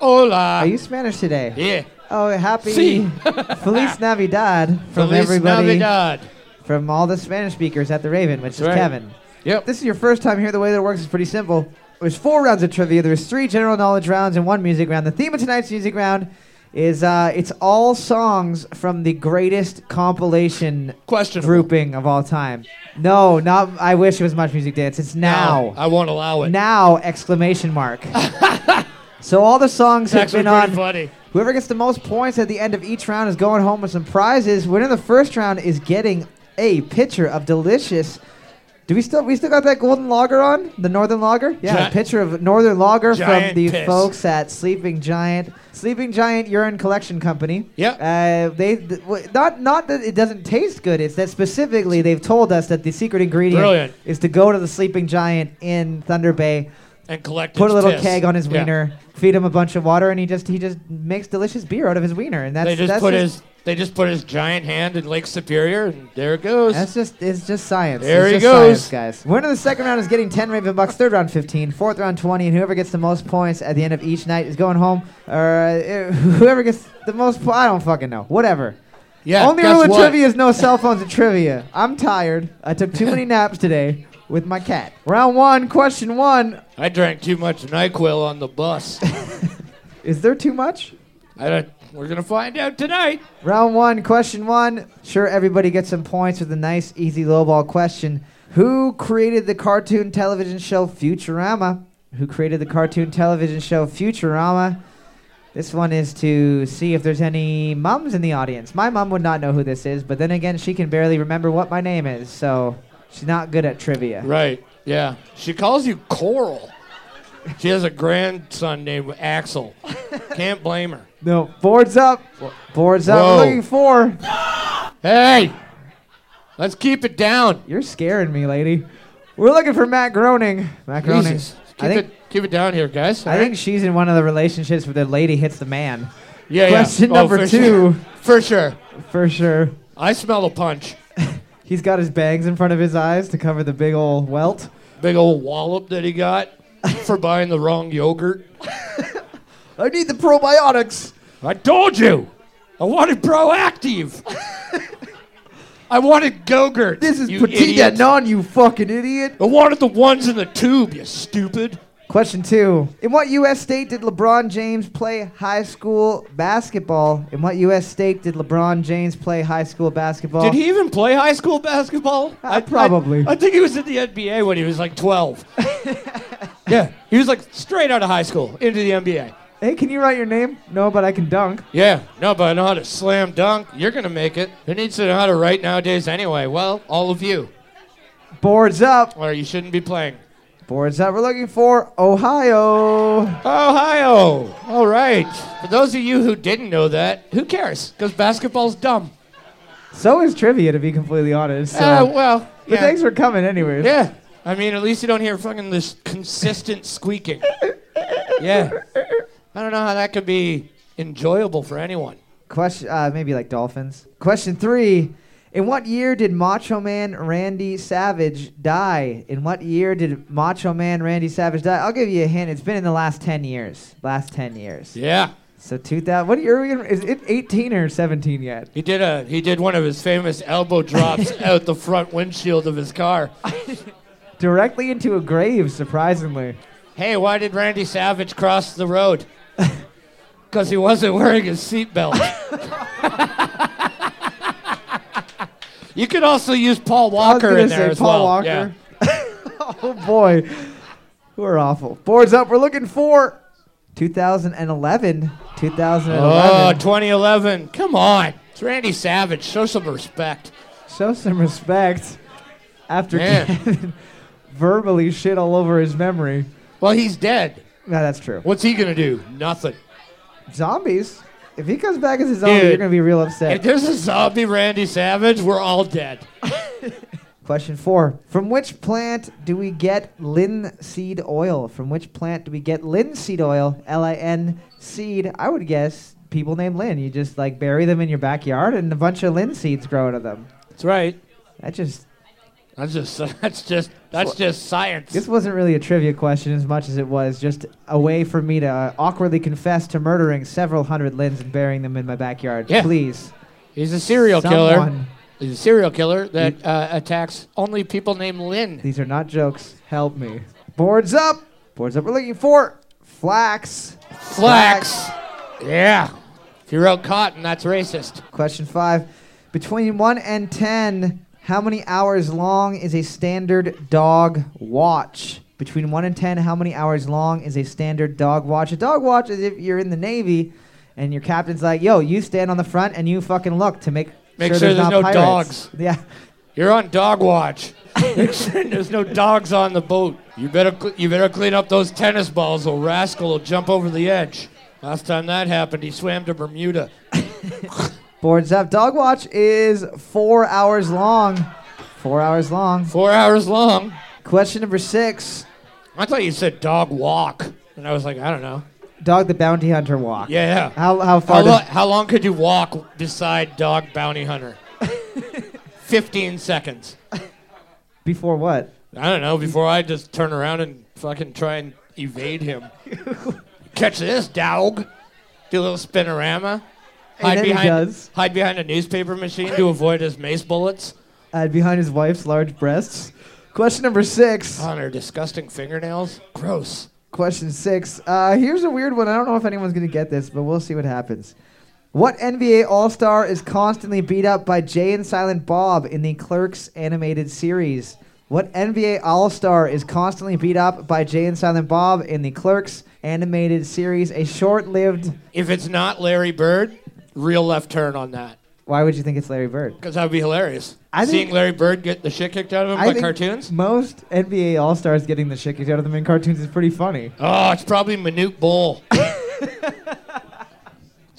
Hola. are you Spanish today? Yeah. Oh, happy Si. Feliz Navidad from Feliz everybody, Navidad. from all the Spanish speakers at the Raven, which is right. Kevin. Yep. This is your first time here. The way that it works is pretty simple. There's four rounds of trivia. There's three general knowledge rounds and one music round. The theme of tonight's music round is uh, it's all songs from the greatest compilation Question. grouping of all time. No, not. I wish it was Much Music Dance. It's now. I won't allow it. now exclamation mark. so all the songs have actually been on. funny. Whoever gets the most points at the end of each round is going home with some prizes. Winner of the first round is getting a pitcher of delicious. Do we still we still got that golden lager on the Northern Lager? Yeah, Gi- a pitcher of Northern Lager from the piss. folks at Sleeping Giant, Sleeping Giant Urine Collection Company. Yeah, Uh, they th- w- not not that it doesn't taste good. It's that specifically they've told us that the secret ingredient Brilliant. is to go to the Sleeping Giant in Thunder Bay, And collect put a little keg on his Yeah. wiener, feed him a bunch of water, and he just he just makes delicious beer out of his wiener, and that's They just that's put just, his they just put his giant hand in Lake Superior and there it goes. That's just it's just science. There it's he just goes. science, guys. Winner of the second round is getting 10 Raven Bucks, third round 15, fourth round 20, and whoever gets the most points at the end of each night is going home. Or uh, whoever gets the most po- I don't fucking know. Whatever. yeah. Only rule of trivia is no cell phones at trivia. I'm tired. I took too many naps today with my cat. Round one, question one. I drank too much NyQuil on the bus. Is there too much? I don't, we're gonna find out tonight. Round one, question one. Sure, everybody gets some points with a nice, easy lowball question. Who created the cartoon television show Futurama? Who created the cartoon television show Futurama? This one is to see if there's any mums in the audience. My mom would not know who this is, but then again, she can barely remember what my name is, so she's not good at trivia. Right. Yeah. She calls you Coral. She has a grandson named Axel. Can't blame her. No, boards up. Boards up. Whoa. We're looking for. Hey, let's keep it down. You're scaring me, lady. We're looking for Matt Groening. Matt Groening. Jesus. Keep I think it keep it down here, guys. I think she's in one of the relationships where the lady hits the man. yeah, Question yeah. Oh, number for two, sure. For sure. for sure. I smell a punch. He's got his bangs in front of his eyes to cover the big old welt. Big old wallop that he got for buying the wrong yogurt. I need the probiotics. I told you. I wanted proactive. I wanted Gogurt. This is you Petit idiot. Non, you fucking idiot. I wanted the ones in the tube, you stupid. Question two. In what U.S. state did LeBron James play high school basketball? In what U.S. state did LeBron James play high school basketball? Did he even play high school basketball? Uh, probably. I, think he was in the NBA when he was like 12. yeah, he was like straight out of high school into the NBA. Hey, can you write your name? No, but I can dunk. Yeah, no, but I know how to slam dunk. You're gonna make it. Who needs to know how to write nowadays anyway? Well, all of you. Boards up. Or you shouldn't be playing. Boards that We're looking for Ohio. Ohio. All right. For those of you who didn't know that, who cares? Because basketball's dumb. So is trivia, to be completely honest. So. Uh, well, but yeah. thanks for coming, anyways. Yeah. I mean, at least you don't hear fucking this consistent squeaking. Yeah. I don't know how that could be enjoyable for anyone. Question, uh, maybe like dolphins. Question three: In what year did Macho Man Randy Savage die? In what year did Macho Man Randy Savage die? I'll give you a hint. It's been in the last ten years. Last ten years. Yeah. So 2000. What year are we gonna? Is it 18 or 17 yet? He did a he did one of his famous elbow drops out the front windshield of his car. Directly into a grave, surprisingly. Hey, why did Randy Savage cross the road? Because he wasn't wearing his seatbelt. You could also use Paul Walker in there as Paul well. Walker. Yeah. oh boy, we're awful. Boards up. We're looking for 2011. 2011. Oh, 2011. Come on. It's Randy Savage. Show some respect. Show some respect after Man. Kevin verbally shit all over his memory. Well, he's dead. No, that's true. What's he going to do? Nothing. Zombies. If he comes back as a zombie, Dude. you're gonna be real upset. If there's a zombie Randy Savage, we're all dead. Question four: From which plant do we get linseed oil? From which plant do we get linseed oil? L-I-N seed. I would guess people named Lin. You just like bury them in your backyard, and a bunch of linseeds grow out of them. That's right. That just That's just that's just that's just science. This wasn't really a trivia question as much as it was just a way for me to uh, awkwardly confess to murdering several hundred lins and burying them in my backyard. Yeah. Please. He's a serial killer. Someone- He's a serial killer that uh, attacks only people named Lynn. These are not jokes. Help me. Boards up. Boards up. We're looking for flax. Flax. Yeah. If you wrote cotton, that's racist. Question five. Between 1 and 10, how many hours long is a standard dog watch? Between 1 and 10, how many hours long is a standard dog watch? A dog watch is if you're in the Navy and your captain's like, yo, you stand on the front and you fucking look to make, Make sure, sure there's, there's no pirates. Yeah. You're on dog watch. Make sure there's no dogs on the boat. You better cl- you better clean up those tennis balls, or rascal will jump over the edge. Last time that happened, he swam to Bermuda. Boards up. Dog watch is four hours long. Four hours long. Four hours long. Question number six. I thought you said dog walk, and I was like, I don't know. Dog the bounty hunter walk. Yeah, yeah. How, how How, far lo- does, how long could you walk beside dog bounty hunter? Fifteen seconds. before what? I don't know. Before I just turn around and fucking try and evade him. Catch this, dog. Do a little spinorama. Hide behind, does. hide behind a newspaper machine to avoid his mace bullets. Uh, behind his wife's large breasts. Question number six. On her disgusting fingernails. Gross. Question six. Uh, here's a weird one. I don't know if anyone's going to get this, but we'll see what happens. What NBA All Star is constantly beat up by Jay and Silent Bob in the Clerks animated series? What NBA All Star is constantly beat up by Jay and Silent Bob in the Clerks animated series? A short lived. If it's not Larry Bird, real left turn on that. Why would you think it's Larry Bird? Because that would be hilarious. I think- Seeing Larry Bird get the shit kicked out of him by think cartoons. Most NBA All Stars getting the shit kicked out of them in cartoons is pretty funny. Oh, it's probably Manute Bol. it's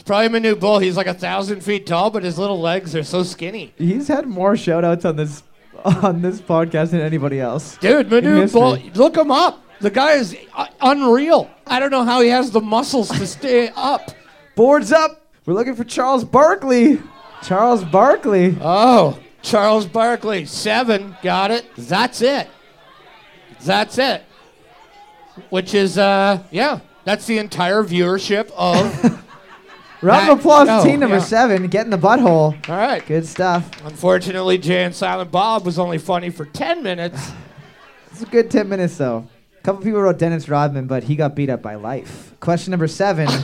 probably Manute Bol. He's like a thousand feet tall, but his little legs are so skinny. He's had more shout outs on this on this podcast than anybody else. Dude, Manute history. Bull, look him up. The guy is uh, unreal. I don't know how he has the muscles to stay up. Boards up. We're looking for Charles Barkley. Charles Barkley. Oh, Charles Barkley, seven, got it. That's it. That's it. Which is, uh, yeah, that's the entire viewership of. Round of applause team number yeah. seven. Get in the butthole. All right. Good stuff. Unfortunately, Jay and Silent Bob was only funny for 10 minutes. It's a good 10 minutes, though. A couple people wrote Dennis Rodman, but he got beat up by life. Question number seven.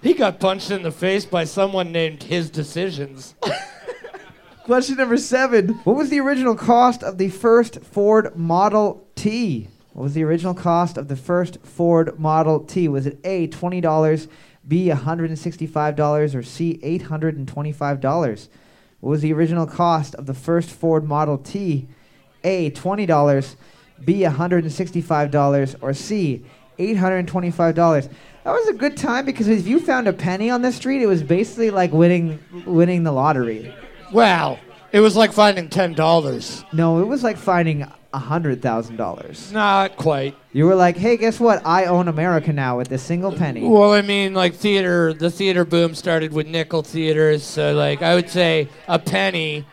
He got punched in the face by someone named His Decisions. Question number seven. What was the original cost of the first Ford Model T? What was the original cost of the first Ford Model T? Was it A, $20, B, $165, or C, $825? What was the original cost of the first Ford Model T? A, $20, B, $165, or C, $825? That was a good time because if you found a penny on the street, it was basically like winning winning the lottery. Wow. It was like finding $10. No, it was like finding a hundred thousand dollars. Not quite. You were like, hey, guess what? I own America now with this single penny. Well, I mean, like theater, the theater boom started with nickel theaters. So, like, I would say a penny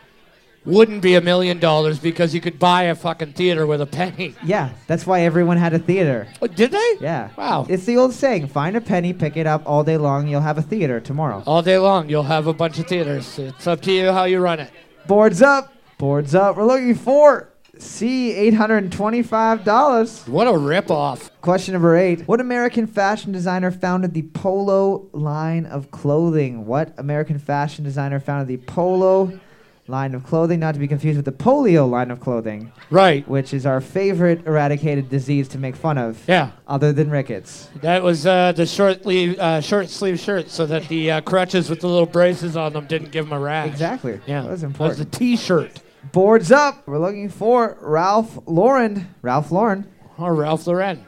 wouldn't be a million dollars because you could buy a fucking theater with a penny. Yeah, that's why everyone had a theater. Oh, did they? Yeah. Wow. It's the old saying: find a penny, pick it up all day long, you'll have a theater tomorrow. All day long, you'll have a bunch of theaters. It's up to you how you run it. Boards up, boards up. We're looking for C, eight hundred and twenty-five dollars. What a ripoff. Question number eight. What American fashion designer founded the Polo line of clothing? What American fashion designer founded the Polo line of clothing? Not to be confused with the polio line of clothing, Right. which is our favorite eradicated disease to make fun of, Yeah. other than rickets. That was uh, the short sleeve, uh, short sleeve shirt, so that the uh, crutches with the little braces on them didn't give him a rash. Exactly. Yeah. That was That was important. the T-shirt. Boards up. We're looking for Ralph Lauren. Ralph Lauren. Or Ralph Lauren.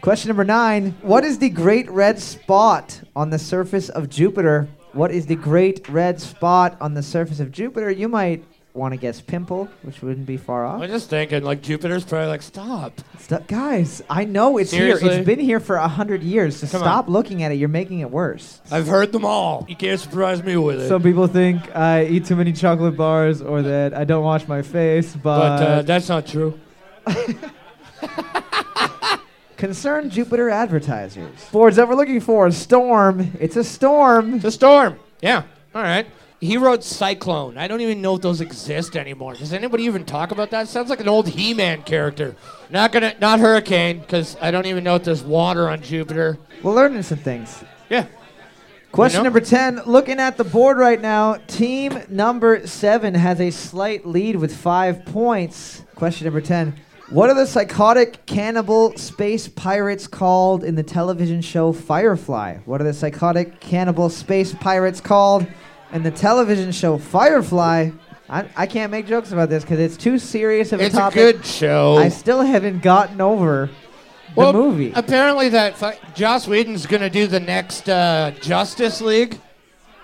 Question number nine. What is the great red spot on the surface of Jupiter? What is the great red spot on the surface of Jupiter? You might want to guess pimple, which wouldn't be far off. I'm just thinking, like Jupiter's probably like, stop. Stu- guys, I know it's here. It's been here for a hundred years. So Come on. stop looking at it. You're making it worse. I've heard them all. You can't surprise me with it. Some people think I eat too many chocolate bars or that I don't wash my face, but uh, that's not true. Concerned Jupiter advertisers. Boards that we're looking for. A storm. It's a storm. It's a storm. Yeah. All right. He wrote Cyclone. I don't even know if those exist anymore. Does anybody even talk about that? Sounds like an old He-Man character. Not gonna, not Hurricane, because I don't even know if there's water on Jupiter. We're learning some things. Yeah. Question know? number 10. Looking at the board right now, team number 7 has a slight lead with 5 points. Question number 10. What are the psychotic cannibal space pirates called in the television show Firefly? What are the psychotic cannibal space pirates called in the television show Firefly? I, I can't make jokes about this because it's too serious of a It's a topic. good show. I still haven't gotten over the well, movie. Apparently, that fi- Joss Whedon's gonna do the next uh, Justice League.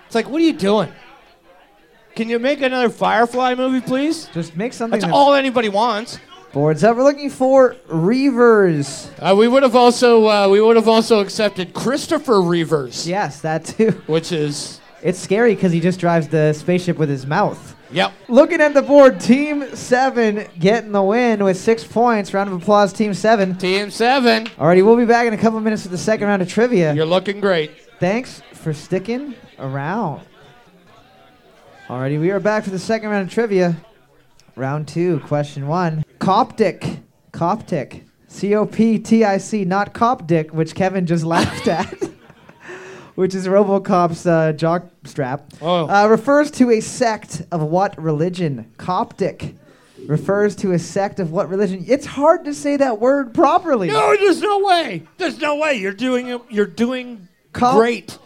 It's like, what are you doing? Can you make another Firefly movie, please? Just make something That's that's all anybody wants. Boards up. We're looking for Reavers. Uh, we would have also uh, we would have also accepted Christopher Reavers, Yes, that too. which is It's scary because he just drives the spaceship with his mouth. yep. Looking at the board, Team 7 getting the win with six points. Round of applause, Team 7. Team seven, Alrighty, we'll be back in a couple minutes with the second round of trivia. you're looking great. Thanks for sticking around. Alrighty, we are back for the second round of trivia. Round two, question one. Coptic. Coptic. C O P T I C, not Coptic, which Kevin just laughed at, which is Robocop's uh, jock strap, Oh, uh, refers to a sect of what religion? Coptic refers to a sect of what religion? It's hard to say that word properly. no, there's no way. There's no way. You're doing it. You're doing Cop- great.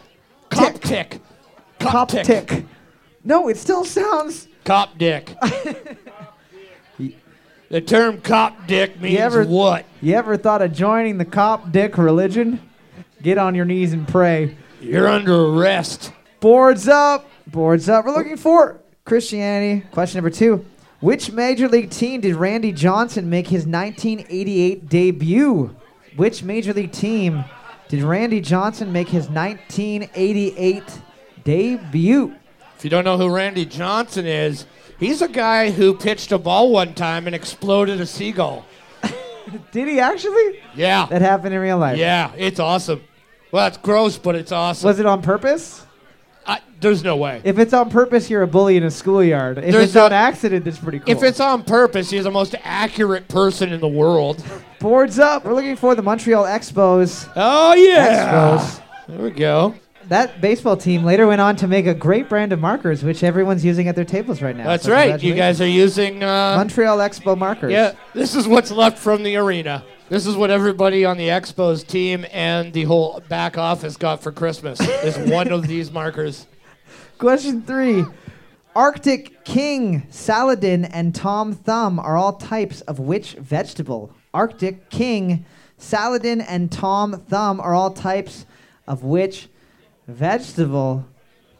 Coptic. Coptic. Coptic. No, it still sounds. Cop dick. the term cop dick means ever- what? You ever thought of joining the cop dick religion? Get on your knees and pray. You're under arrest. Boards up. Boards up. We're looking for Christianity. Question number two. Which major league team did Randy Johnson make his 1988 debut? Which major league team did Randy Johnson make his 1988 debut? If you don't know who Randy Johnson is, he's a guy who pitched a ball one time and exploded a seagull. Did he actually? Yeah. That happened in real life. Yeah, it's awesome. Well, it's gross, but it's awesome. Was it on purpose? I, there's no way. If it's on purpose, you're a bully in a schoolyard. If There's it's no- on accident, that's pretty cool. If it's on purpose, he's the most accurate person in the world. Boards up. We're looking for the Montreal Expos. Oh, yeah. Expos. There we go. That baseball team later went on to make a great brand of markers, which everyone's using at their tables right now. That's So right. You guys are using. Uh, Montreal Expo markers. yeah, this is what's left from the arena. This is what everybody on the Expos team and the whole back office got for Christmas. is one of these markers. Question three. Arctic King, Saladin, and Tom Thumb are all types of which vegetable? Arctic King, Saladin, and Tom Thumb are all types of which vegetable?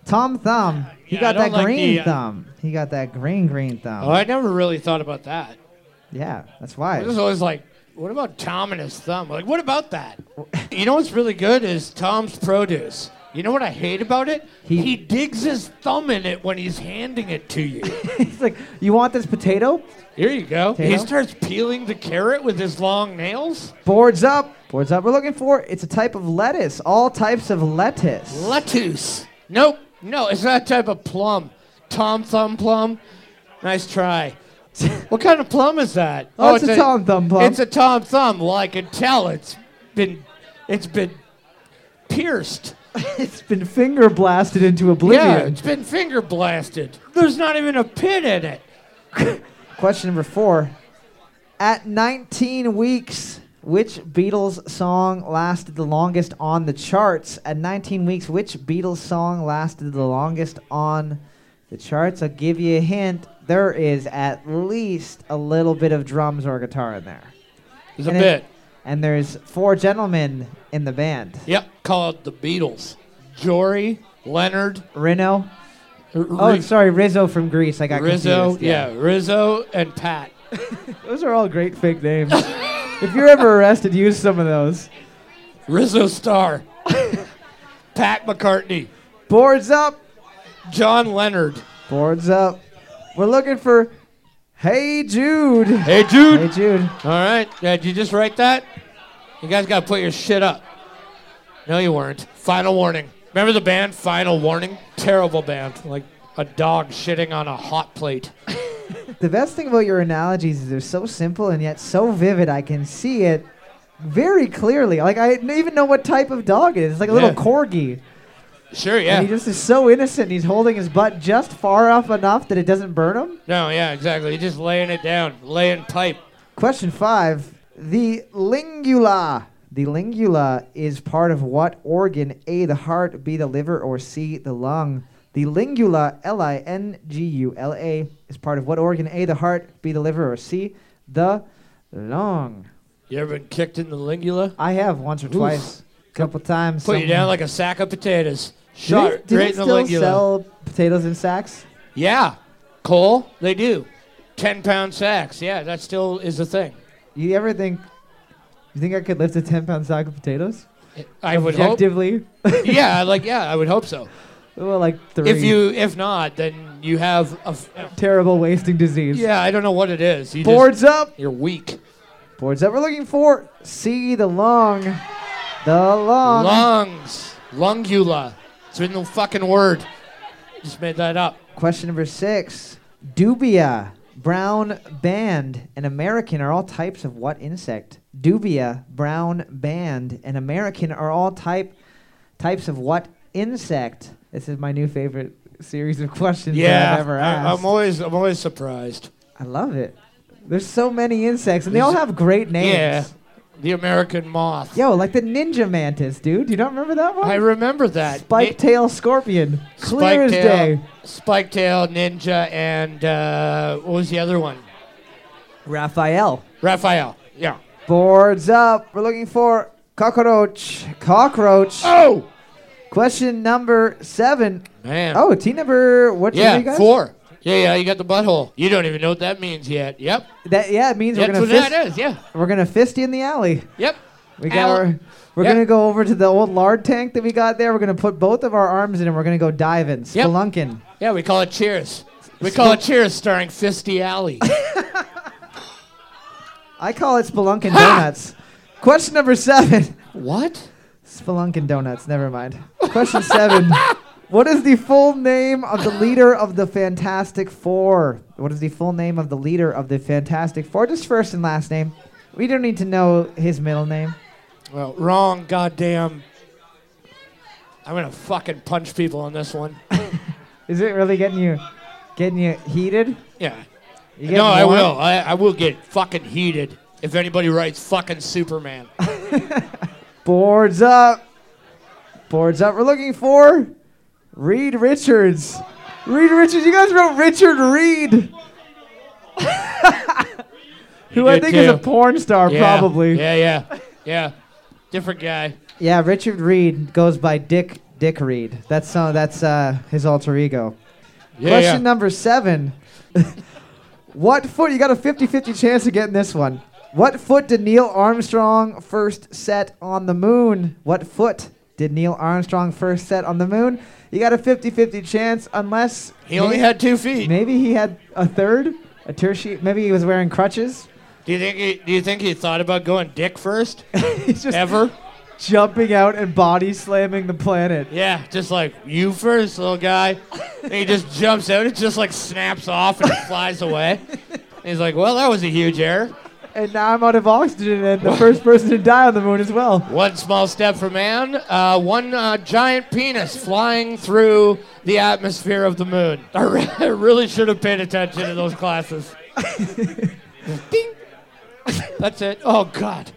Tom Thumb. He Yeah, got that like green the, uh, thumb. He got that green, green thumb. Oh, I never really thought about that. Yeah, that's why. I was always like, what about Tom and his thumb? Like, what about that? you know what's really good is Tom's produce. You know what I hate about it? He- He, digs his thumb in it when he's handing it to you. He's like, you want this potato? Here you go. He starts peeling the carrot with his long nails. Boards up. Boards up. We're looking for. It's a type of lettuce. All types of lettuce. Lettuce. Nope. No, it's not a type of plum. Tom Thumb plum. Nice try. what kind of plum is that? Oh, it's a Tom Thumb plum. It's a Tom Thumb. Well, I can tell it's been, it's been pierced. it's been finger blasted into oblivion. Yeah, it's been finger blasted. There's not even a pin in it. Question number four. At 19 weeks, which Beatles song lasted the longest on the charts? At 19 weeks, which Beatles song lasted the longest on the charts? I'll give you a hint. There is at least a little bit of drums or guitar in there. There's a And it- bit. and there's four gentlemen in the band. Yep, called the Beatles. Jory, Leonard, Reno. R- Oh, sorry, Rizzo from Grease. I got Rizzo, confused. yeah. Rizzo and Pat. Those are all great fake names. if you're ever arrested, use some of those. Rizzo Star, Pat McCartney, Boards up. John Leonard. Boards up. We're looking for Hey Jude. Hey, Jude. Hey Jude. All right. Yeah, did you just write that? You guys got to put your shit up. No, you weren't. Final warning. Remember the band Final Warning? Terrible band. Like a dog shitting on a hot plate. The best thing about your analogies is they're so simple and yet so vivid. I can see it very clearly. Like I don't even know what type of dog it is. It's like a little corgi. Sure, yeah. And yeah. he just is so innocent. He's holding his butt just far off enough that it doesn't burn him. No, yeah, exactly. You're just laying it down, laying pipe. Question five. The lingula. The lingula is part of what organ? A, the heart, B, the liver, or C, the lung? The lingula, L I N G U L A, is part of what organ? A, the heart, B, the liver, or C, the lung? You ever been kicked in the lingula? I have once or twice, a couple times. Put you down like a sack of potatoes. Do Shot they, do they right in the still lingula. sell potatoes in sacks? Yeah. Cole, they do. 10 pound sacks. Yeah, that still is a thing. You ever think? You think I could lift a ten pound sack of potatoes? I would hope. Objectively, yeah, like, yeah, I would hope so. well, like three. If you, if not, then you have a. F- terrible wasting disease. yeah, I don't know what it is. You Boards up. You're weak. Boards up. We're looking for C, the lung. The lung. Lungs. Lungula. It's in the fucking word. Just made that up. Question number six. Dubia, brown band, and American are all types of what insect? Dubia, brown band, and American are all type types of what insect? This is my new favorite series of questions that Yeah, I've ever I, asked. I'm always, I'm always surprised. I love it. There's so many insects, and they all have great names. Yeah, the American moth. Yo, like the ninja mantis, dude. You don't remember that one? I remember that. Spike tail scorpion. Clear as Spike day. Spike tail, ninja, and uh, what was the other one? Raphael. Raphael. Yeah. Boards up. We're looking for cockroach. Cockroach. Oh Question number seven. man. Oh, team number what? yeah, you guys? four. Yeah, yeah. You got the butthole. You don't even know what that means yet. Yep. That yeah, it means That's we're gonna what fist. that is. Yeah. We're gonna fist you in the alley. Yep. We got our. We're Yep. gonna go over to the old lard tank that we got there. We're gonna put both of our arms in, and we're gonna go diving, Yep. spelunking. Yeah, we call it Cheers. We call it Cheers, starring Fisty Alley. I call it spelunking donuts. Question number seven. what? Spelunkin Donuts. Never mind. Question seven. What is the full name of the leader of the Fantastic Four? What is the full name of the leader of the Fantastic Four? Just first and last name. We don't need to know his middle name. Well, wrong. Goddamn. I'm gonna fucking punch people on this one. Is it really getting you, getting you heated? Yeah. You No, I warm? will. I, I will get fucking heated if anybody writes fucking Superman. Boards up. Boards up. We're looking for Reed Richards. Reed Richards. You guys wrote Richard Reed. Who I did think is a porn star, Yeah, probably. Yeah, yeah, yeah. Different guy. Yeah, Richard Reed goes by Dick Dick Reed. That's uh, that's uh, his alter ego. Yeah, Question yeah. number seven. what foot? You got a 50-50 chance of getting this one. What foot did Neil Armstrong first set on the moon? What foot did Neil Armstrong first set on the moon? You got a 50-50 chance unless He only had two feet. maybe he had a third, a tertiary. Maybe he was wearing crutches. Do you think he? Do you think he thought about going dick first He's just ever? jumping out and body slamming the planet. Yeah, just like you first, little guy. and he just jumps out. It just like snaps off and flies away. And he's like, "Well, that was a huge error. And now I'm out of oxygen and the first person to die on the moon as well. One small step for man, uh, one uh, giant penis flying through the atmosphere of the moon." I re- I really should have paid attention to those classes. Ding. That's it. Oh God!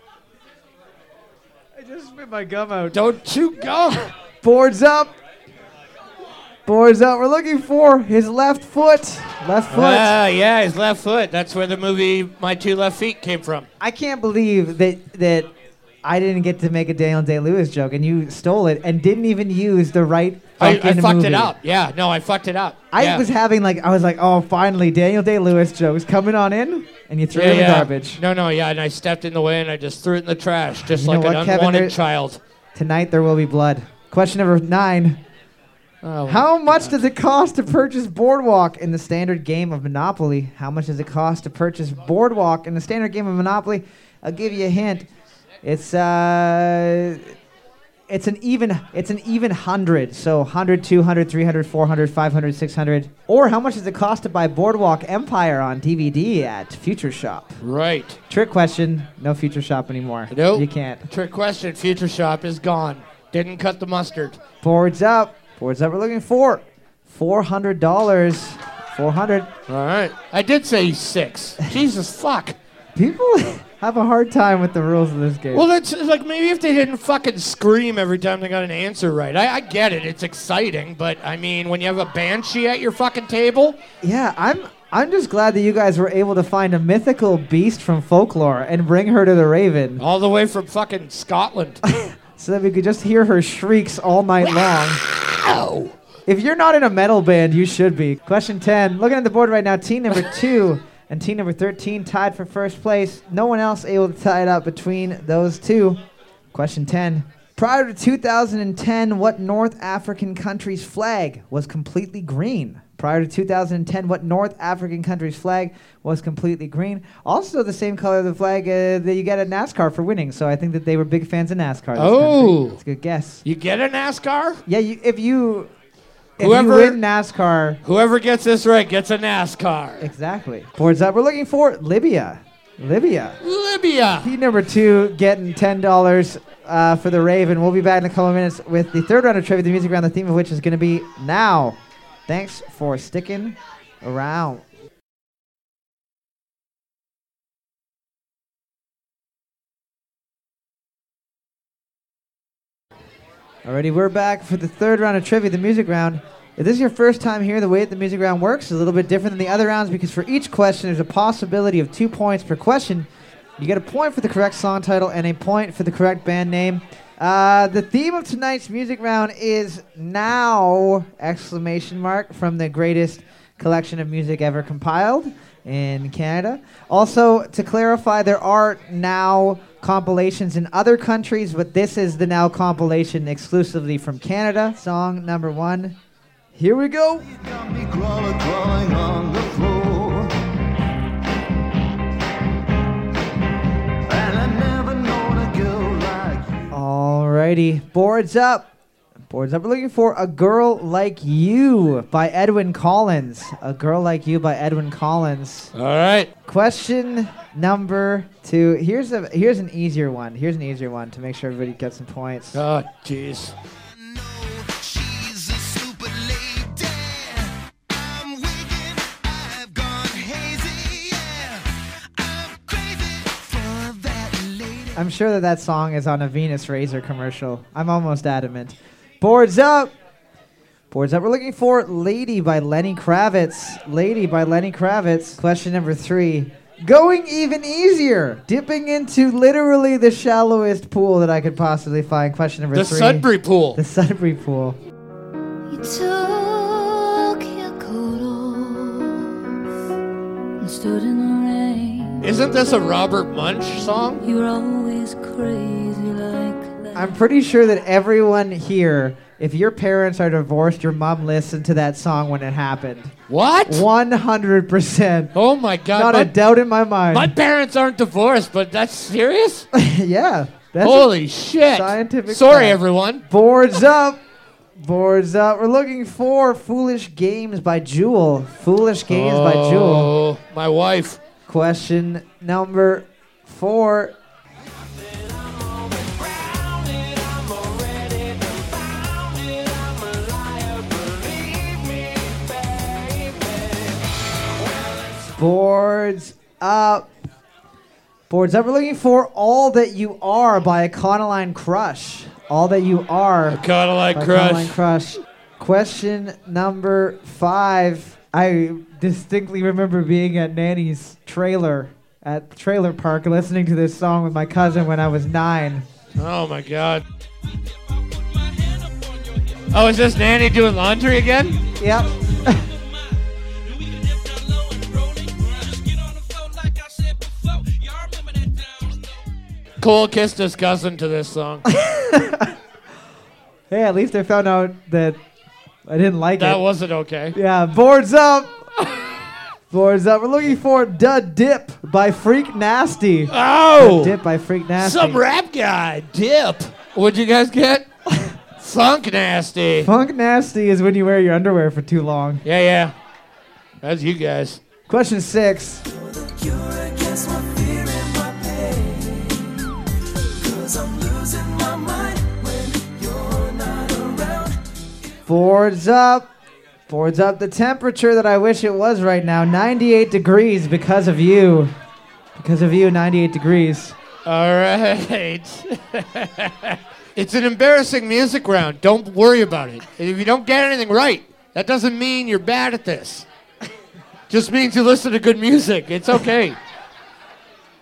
I just spit my gum out. Don't chew gum. Boards up. Boards up. We're looking for his left foot. Left foot. Ah, yeah, his left foot. That's where the movie My Two Left Feet came from. I can't believe that that I didn't get to make a Daniel Day Lewis joke and you stole it and didn't even use the right I, I fucked movie. it up. Yeah, no, I fucked it up. I yeah. was having like I was like, oh, finally Daniel Day Lewis jokes coming on in, and you threw yeah, it in the garbage. No, no, yeah, and I stepped in the way and I just threw it in the trash, just You like an what, Kevin, unwanted there- child. Tonight there will be blood. Question number nine. Oh, How much does it cost to purchase Boardwalk in the standard game of Monopoly? How much does it cost to purchase Boardwalk in the standard game of Monopoly? I'll give you a hint. It's uh it's an even it's an even 100. So 100, 200, 300, 400, 500, 600. Or how much does it cost to buy Boardwalk Empire on DVD at Future Shop? Right. Trick question. No Future Shop anymore. Nope. You can't. Trick question. Future Shop is gone. Didn't cut the mustard. Boards up. Boards up. We're looking for $400. 400. All right. I did say six. Jesus fuck. People have a hard time with the rules of this game. Well, that's it's like maybe if they didn't fucking scream every time they got an answer right. I, I get it. It's exciting, but I mean, when you have a banshee at your fucking table, yeah, I'm I'm just glad that you guys were able to find a mythical beast from folklore and bring her to the Raven all the way from fucking Scotland. so that we could just hear her shrieks all night long. If you're not in a metal band, you should be. Question 10. Looking at the board right now, team number 2 and team number 13 tied for first place. No one else able to tie it up between those two. Question 10. Prior to 2010, what North African country's flag was completely green? Prior to 2010, what North African country's flag was completely green? Also, the same color of the flag uh, that you get at NASCAR for winning. So I think that they were big fans of NASCAR. Oh. country. That's a good guess. You get a NASCAR? Yeah, you, if you if Whoever- you win NASCAR, Whoever gets this right gets a NASCAR. exactly. Boards up. We're looking for Libya. Libya. Libya. Team number two getting ten dollars uh, for the Raven. We'll be back in a couple of minutes with the third round of trivia, the music round, the theme of which is going to be now. Thanks for sticking around. Alrighty, we're back for the third round of trivia, the music round. If this is your first time here, the way that the music round works is a little bit different than the other rounds because for each question, there's a possibility of two points per question. You get a point for the correct song title and a point for the correct band name. Uh, the theme of tonight's music round is now exclamation mark from the greatest collection of music ever compiled in Canada. Also, to clarify, there are now compilations in other countries, but this is the now compilation exclusively from Canada. Song number one. Here we go. Alrighty, boards up. Boards up. We're looking for A Girl Like You by Edwyn Collins. A Girl Like You by Edwyn Collins. All right. Question number two. Here's a here's an easier one. Here's an easier one to make sure everybody gets some points. Oh, jeez. I'm sure that that song is on a Venus Razor commercial. I'm almost adamant. Boards up. Boards up. We're looking for Lady by Lenny Kravitz. Lady by Lenny Kravitz. Question number three. Going even easier. Dipping into literally the shallowest pool that I could possibly find. Question number The three. Sudbury pool. The Sudbury pool. You took your coat off and stood in the rain. Isn't this a Robert Munsch song? You were always crazy like that. I'm pretty sure that everyone here, if your parents are divorced, your mom listened to that song when it happened. What? 100%. Oh my God. Not my, a doubt in my mind. my parents aren't divorced, but that's serious? yeah. That's Holy shit. scientific Sorry, fact. everyone. Boards up. Boards up. We're looking for Foolish Games by Jewel. Foolish Games by Jewel. Oh, my wife. Question number four. Boards up. Boards up. We're looking for All That You Are by Econoline Crush. All That You Are. Kind of like by Crush. Econoline Crush. Question number five. I distinctly remember being at Nanny's trailer at the trailer park listening to this song with my cousin when I was nine. Oh my god. Oh, is this Nanny doing laundry again? Yep. Cole kissed his cousin to this song. Hey, at least I found out that I didn't like that it. That wasn't okay. yeah, boards up. boards up. We're looking for "Da Dip" by Freak Nasty. Oh! Dip by Freak Nasty. Some rap guy, Dip. What'd you guys get? Funk Nasty. Funk Nasty is when you wear your underwear for too long. Yeah, yeah. That's you guys. Question six. Boards up. Boards up. The temperature that I wish it was right now 98 degrees because of you. Because of you, 98 degrees. All right. it's an embarrassing music round. Don't worry about it. If you don't get anything right, that doesn't mean you're bad at this. Just means you listen to good music. It's okay.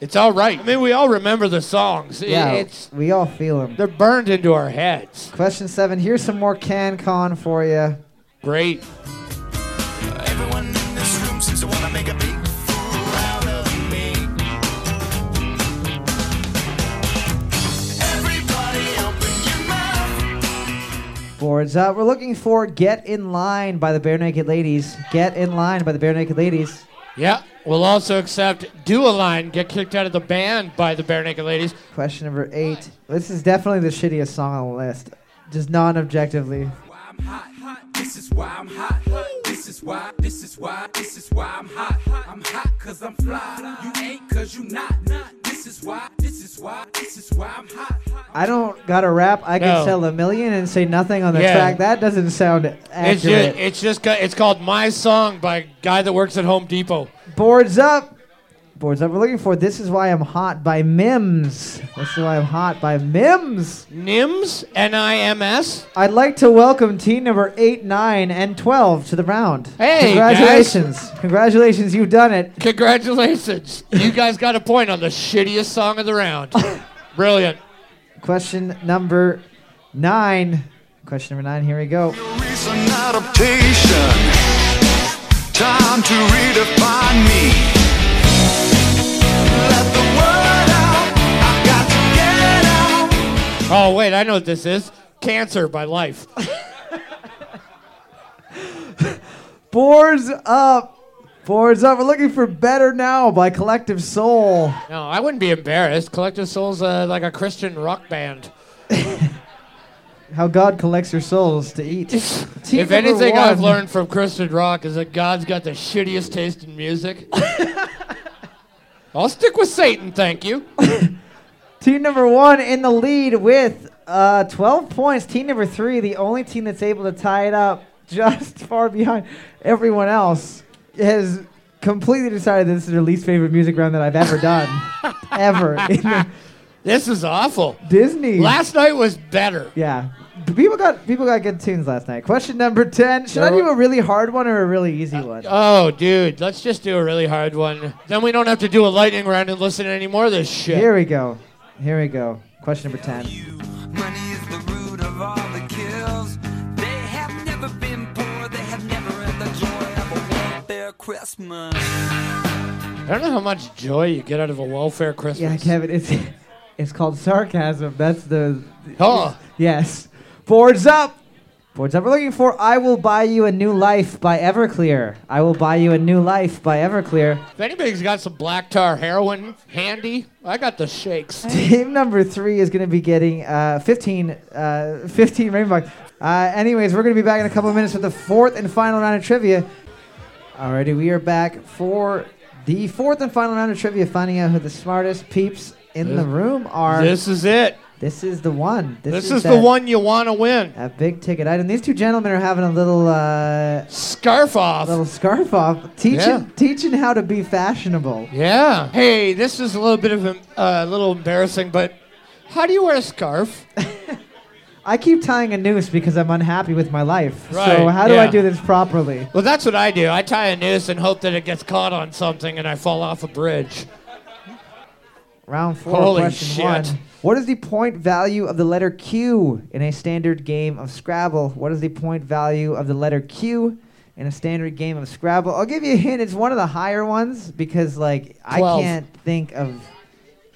It's all right. I mean, we all remember the songs. Yeah, It's we all feel them. they're burned into our heads. Question seven. Here's some more CanCon for you. Great. Everyone in this room seems to want to make a big fool out of me. Everybody open your mouth. Boards up. We're looking for "Get in Line" by the Barenaked Ladies. "Get in Line" by the Barenaked Ladies. Yeah. We'll also accept Do a Line, get kicked out of the band by the Barenaked Ladies. Question number eight. This is definitely the shittiest song on the list, just non-objectively. I'm hot, hot. This is why I'm hot. This is why, this is why, this is why I'm hot. I'm hot cause I'm fly. You ain't cause you not. This is why, this is why, this is why I'm hot. I don't got to rap. I can No. sell a million and say nothing on the Yeah. track. That doesn't sound It's accurate. just, it's just ca- it's called My Song by a guy that works at Home Depot. Boards up. Boards that We're looking for "This Is Why I'm Hot" by Mims. This is why I'm hot by Mims. NIMS, N-I-M-S. I'd like to welcome team number eight, nine, and twelve to the round. Hey, congratulations! Congratulations, you've done it. Congratulations. you guys got a point on the shittiest song of the round. Brilliant. Question number nine. Question number nine. Here we go. Adaptation. Time to redefine me. Oh, wait, I know what this is. Cancer by Life. Boards up. Boards up. We're looking for "Better Now" by Collective Soul. No, I wouldn't be embarrassed. Collective Soul's uh, like a Christian rock band. How God collects your souls to eat. If number anything I've learned from Christian rock is that God's got the shittiest taste in music. I'll stick with Satan, thank you. Team number one in the lead with uh, 12 points. Team number three, the only team that's able to tie it up just far behind everyone else, has completely decided this is their least favorite music round that I've ever done. ever. This is awful. Disney. Last night was better. yeah. People got people got good tunes last night. Question number 10. Should I do a really hard one or a really easy uh, one? Oh, dude, let's just do a really hard one. Then we don't have to do a lightning round and listen to any more of this shit. Here we go. Here we go. Question number 10. Money is the root of all the kills. They have never been poor. They have never had the joy of a welfare Christmas. I don't know how much joy you get out of a welfare Christmas. Yeah, Kevin, it's it's called sarcasm. That's the Oh, Yes. Boards up. Boards up. We're looking for I Will Buy You a New Life by Everclear. I Will Buy You a New Life by Everclear. if anybody's got some black tar heroin handy, I got the shakes. Team number three is going to be getting uh, 15, uh, 15 rainbow. Uh, anyways, we're going to be back in a couple of minutes with the fourth and final round of trivia. Alrighty, we are back for the fourth and final round of trivia, finding out who the smartest peeps in the room are. This is it. This is the one. This, is, the that- one you want to win. A big ticket item. These two gentlemen are having a little uh, Scarf off. little scarf off, teaching Yeah. teaching how to be fashionable. Yeah. Hey, this is a little bit of a uh, little embarrassing, but how do you wear a scarf? I keep tying a noose because I'm unhappy with my life. Right, so how do I do this properly? Well, that's what I do. I tie a noose and hope that it gets caught on something and I fall off a bridge. Round four, Holy question shit. one. What is the point value of the letter Q in a standard game of Scrabble? What is the point value of the letter Q in a standard game of Scrabble? I'll give you a hint. It's one of the higher ones because, like, I can't think of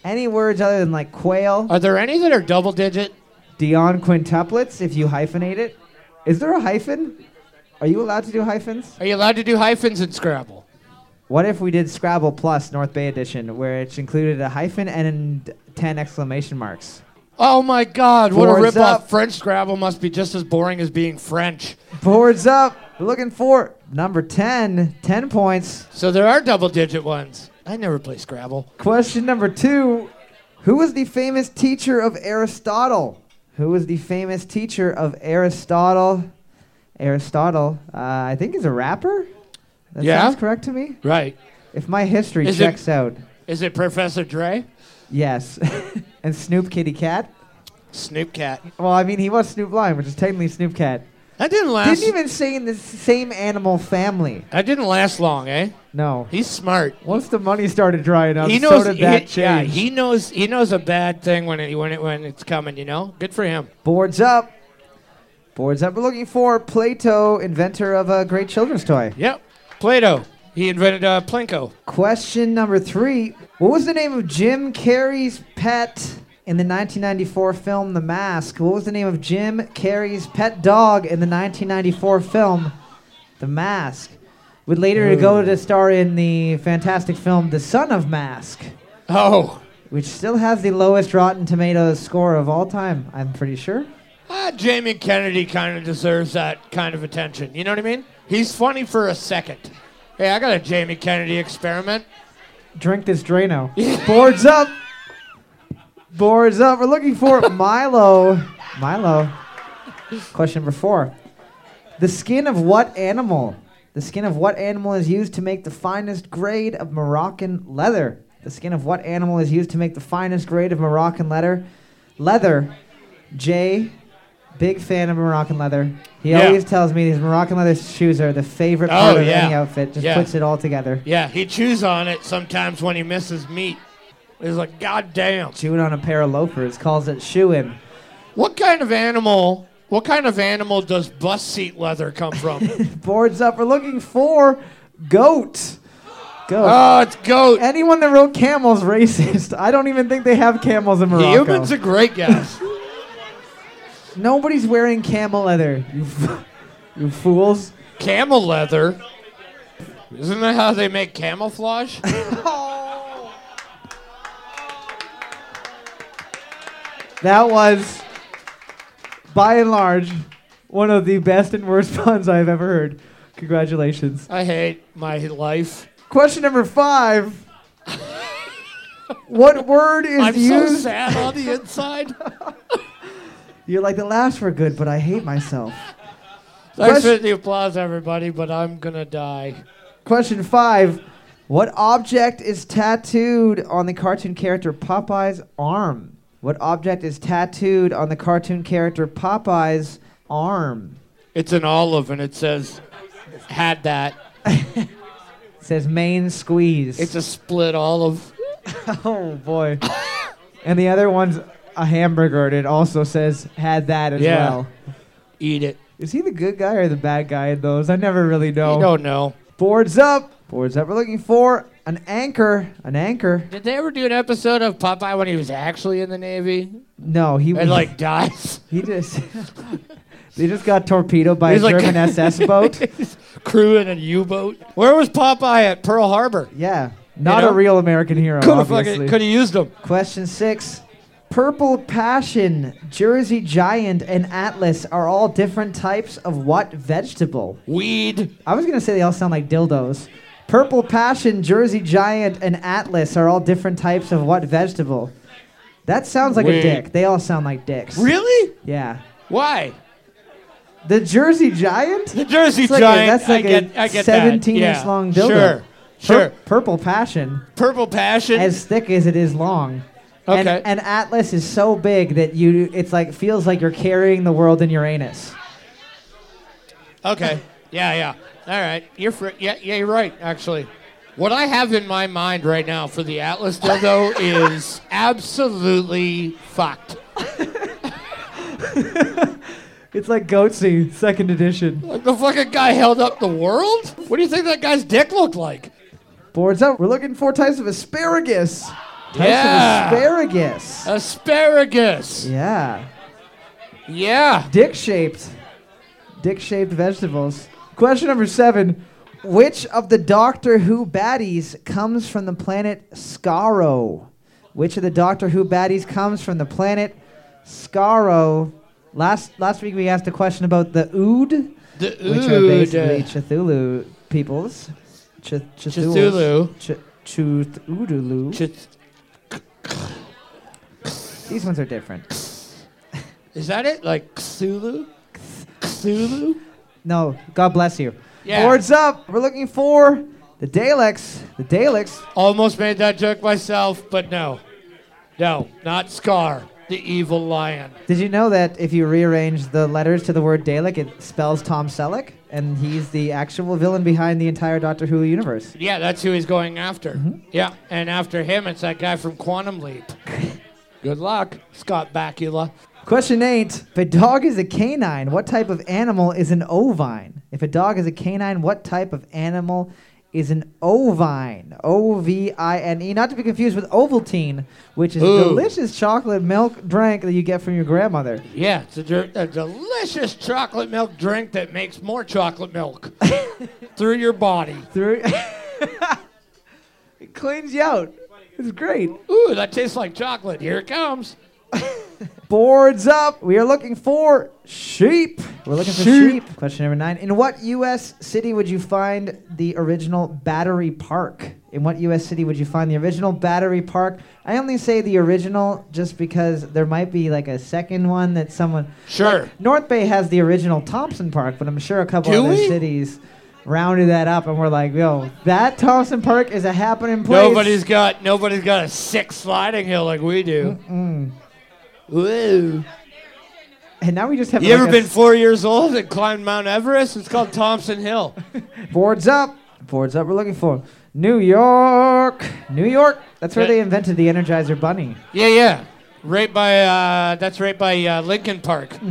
any words other than like quail, Are there any that are double digit? Dion quintuplets. If you hyphenate it, is there a hyphen? Are you allowed to do hyphens? Are you allowed to do hyphens in Scrabble? What if we did Scrabble Plus North Bay Edition, where it's included a hyphen and ten exclamation marks? Oh my God! What a ripoff! up. French Scrabble must be just as boring as being French. Boards up. Looking for number 10. 10 points. So there are double digit ones. I never play Scrabble. Question number two. Who was the famous teacher of Aristotle? Who was the famous teacher of Aristotle? Aristotle, uh, I think is a rapper. That Yeah? sounds correct to me. Right? If my history Is it- checks out, Is it Professor Dre? yes. and Snoop Kitty Cat. Snoop Cat. Well, I mean, he was Snoop Lion, which is technically Snoop Cat. That didn't last. Didn't even say in the s- same animal family. that didn't last long, eh? No. He's smart. Once the money started drying up, he knows. so did that he, yeah, change. he knows. He knows a bad thing when it when it when it's coming. You know. Good for him. Boards up. Boards up. We're looking for Plato, inventor of a great children's toy. Yep. Plato. He invented uh, Plinko. Question number three. What was the name of Jim Carrey's pet in the 1994 film The Mask? What was the name of Jim Carrey's pet dog in the 1994 film The Mask? Would later go to star in the fantastic film The Son of Mask, Oh. which still has the lowest Rotten Tomatoes score of all time, I'm pretty sure. Ah, Jamie Kennedy kind of deserves that kind of attention. You know what I mean? He's funny for a second. Hey, I got a Jamie Kennedy experiment. Drink this Drano. Boards up. Boards up. We're looking for Milo. Milo. Question number four. The skin of what animal? The skin of what animal is used to make the finest grade of Moroccan leather? The skin of what animal is used to make the finest grade of Moroccan leather? Leather. Jay, big fan of Moroccan leather. He Yeah. always tells me these Moroccan leather shoes are the favorite Oh, part of yeah. any outfit. Just Yeah. puts it all together. Yeah, he chews on it sometimes when he misses meat. He's like, God damn. chewing on a pair of loafers, calls it shoeing. What kind of animal? What kind of animal does bus seat leather come from? Boards up. We're looking for goat. Goat. oh, it's goat. Anyone that wrote camels racist. I don't even think they have camels in Morocco. Humans are great guys. Nobody's wearing camel leather. You, f- you fools. Camel leather. Isn't that how they make camouflage? That was, by and large, one of the best and worst puns I've ever heard. Congratulations. I hate my life. Question number five. what word is I'm so sad on the inside. You're like the laughs were good, but I hate myself. Thanks Question- for the applause, everybody, but I'm gonna die. Question five. What object is tattooed on the cartoon character Popeye's arm? What object is tattooed on the cartoon character Popeye's arm? It's an olive, and it says, "Had that." It says main squeeze. It's a split olive. oh boy. and the other one's a hamburger, and it also says had that as Yeah. well. Eat it. Is he the good guy or the bad guy in those? I never really know. You don't know. Boards up. Boards up. We're looking for an anchor. An anchor. Did they ever do an episode of Popeye when he was actually in the Navy No, he and like dies? He just they just got torpedoed by He's a like- German SS boat. Crew in a U-boat. Where was Popeye at Pearl Harbor? Yeah, not know? a real American hero. Could have obviously. could have used them. Question six. Purple Passion, Jersey Giant, and Atlas are all different types of what vegetable? Weed. I was gonna say they all sound like dildos. Purple Passion, Jersey Giant, and Atlas are all different types of what vegetable? That sounds like a dick. They all sound like dicks. Really? Yeah. Why? The Jersey Giant? The Jersey like a- Giant. that's like I a get, I get 17 that. inch Yeah. long dildo. Sure. Pur- Sure. Purple Passion, Purple Passion. as thick as it is long. And, Okay. and Atlas is so big that you it's like feels like you're carrying the world in your anus. Okay. Yeah, yeah. All right. You're fr- yeah, yeah, you're right, actually. What I have in my mind right now for the Atlas dildo is absolutely fucked. It's like Goatse, second edition. Like the fucking guy held up the world? What do you think that guy's dick looked like? Boards up. We're looking for types of asparagus. Yeah. asparagus. Asparagus. Yeah. Yeah. Dick shaped. Dick shaped vegetables. Question number seven. Which of the Doctor Who baddies comes from the planet Skaro? Which of the Doctor Who baddies comes from the planet Skaro? Last last week we asked a question about the Ood, The which are Ood. basically Cthulhu peoples. Ch- Cthulhu. Ch- Chuthululu. Ch- These ones are different. Is that it? Like Cthulhu? Cthulhu? No, God bless you. Yeah. Boards up. We're looking for the Daleks. The Daleks. Almost made that joke myself, but no. No, not Scar, the evil lion. Did you know that if you rearrange the letters to the word Dalek, it spells Tom Selleck, and he's the actual villain behind the entire Doctor Who universe? Yeah, that's who he's going after. Mm-hmm. Yeah, and after him, it's that guy from Quantum Leap. Good luck, Scott Bakula. Question eight: If a dog is a canine, what type of animal is an ovine? If a dog is a canine, what type of animal is an ovine? O V I N E, not to be confused with Ovaltine, which is a Ooh. delicious chocolate milk drink that you get from your grandmother. Yeah, it's a, der- a delicious chocolate milk drink that makes more chocolate milk through your body. Through it cleans you out. It's great. Ooh, that tastes like chocolate. Here it comes. Boards up. We are looking for sheep. We're looking for sheep. Question number nine. In what U.S. city would you find the original Battery Park? In what U.S. city would you find the original Battery Park? I only say the original just because there might be like a second one that someone. Sure. North Bay has the original Thompson Park, but I'm sure a couple Do other we? cities rounded that up and we're like, yo, that Thompson Park is a happening place. Nobody's got nobody's got a six sliding hill like we do. Mm. Woo. And now we just have. You like ever been four years old and climbed Mount Everest? It's called Thompson Hill. Boards up. Boards up. We're looking for New York. New York. That's where Yeah. they invented the Energizer Bunny. Yeah, yeah. Right by uh, that's right by uh, Lincoln Park.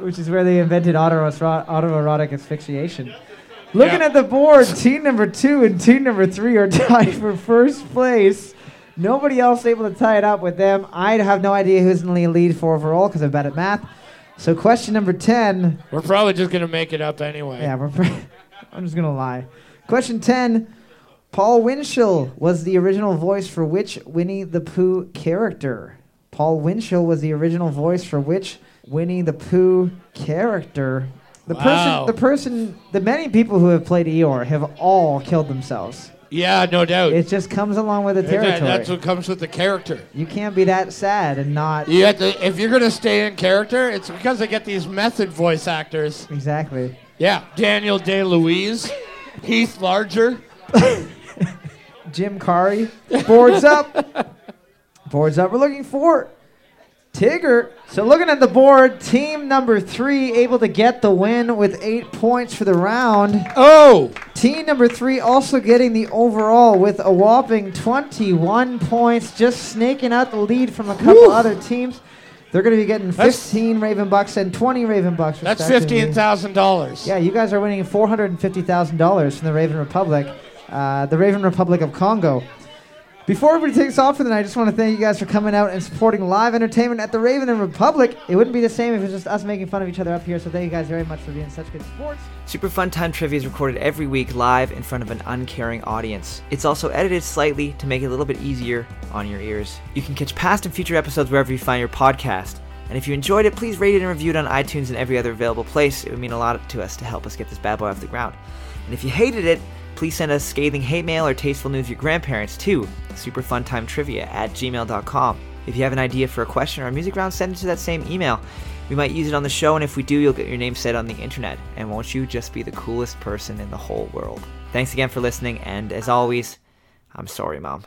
which is where they invented autoero- autoerotic asphyxiation. Looking Yeah. at the board, team number two and team number three are tied for first place. Nobody else able to tie it up with them. I have no idea who's in the lead for overall because I'm bad at math. So question number 10. We're probably just gonna make it up anyway. Yeah, we're I'm just going to lie. Question 10. Paul Winchell was the original voice for which Winnie the Pooh character? Paul Winchell was the original voice for which Winnie the Pooh character? The Wow. person, the person, the many people who have played Eeyore have all killed themselves. Yeah, no doubt. It just comes along with the That- territory. that's what comes with the character. you can't be that sad and not You have to, if you're gonna stay in character, it's because they get these method voice actors. exactly. Yeah, Daniel Day Lewis, Heath Ledger. Jim Carrey. Boards up. Boards up. We're looking for Tigger. So looking at the board, team number three able to get the win with eight points for the round. Oh, Team number three also getting the overall with a whopping 21 points, just snaking out the lead from a couple other teams. They're going to be getting That's- 15 Raven Bucks and 20 Raven Bucks. that's fifteen thousand dollars. Yeah, you guys are winning $450,000 from the Raven Republic, uh, the Raven Republic of Congo. Before everybody takes off for the night, I just want to thank you guys for coming out and supporting live entertainment at the Raven and Republic. It wouldn't be the same if it was just us making fun of each other up here, so thank you guys very much for being such good sports. Super Fun Time Trivia is recorded every week live in front of an uncaring audience. It's also edited slightly to make it a little bit easier on your ears. You can catch past and future episodes wherever you find your podcast. And if you enjoyed it, please rate it and review it on iTunes and every other available place. It would mean a lot to us to help us get this bad boy off the ground. And if you hated it, please send us scathing hate mail or tasteful news of your grandparents to superfuntimetrivia at gmail.com. If you have an idea for a question or a music round, send it to that same email. We might use it on the show, and if we do, you'll get your name said on the internet. And won't you just be the coolest person in the whole world? Thanks again for listening, and as always, I'm sorry, Mom.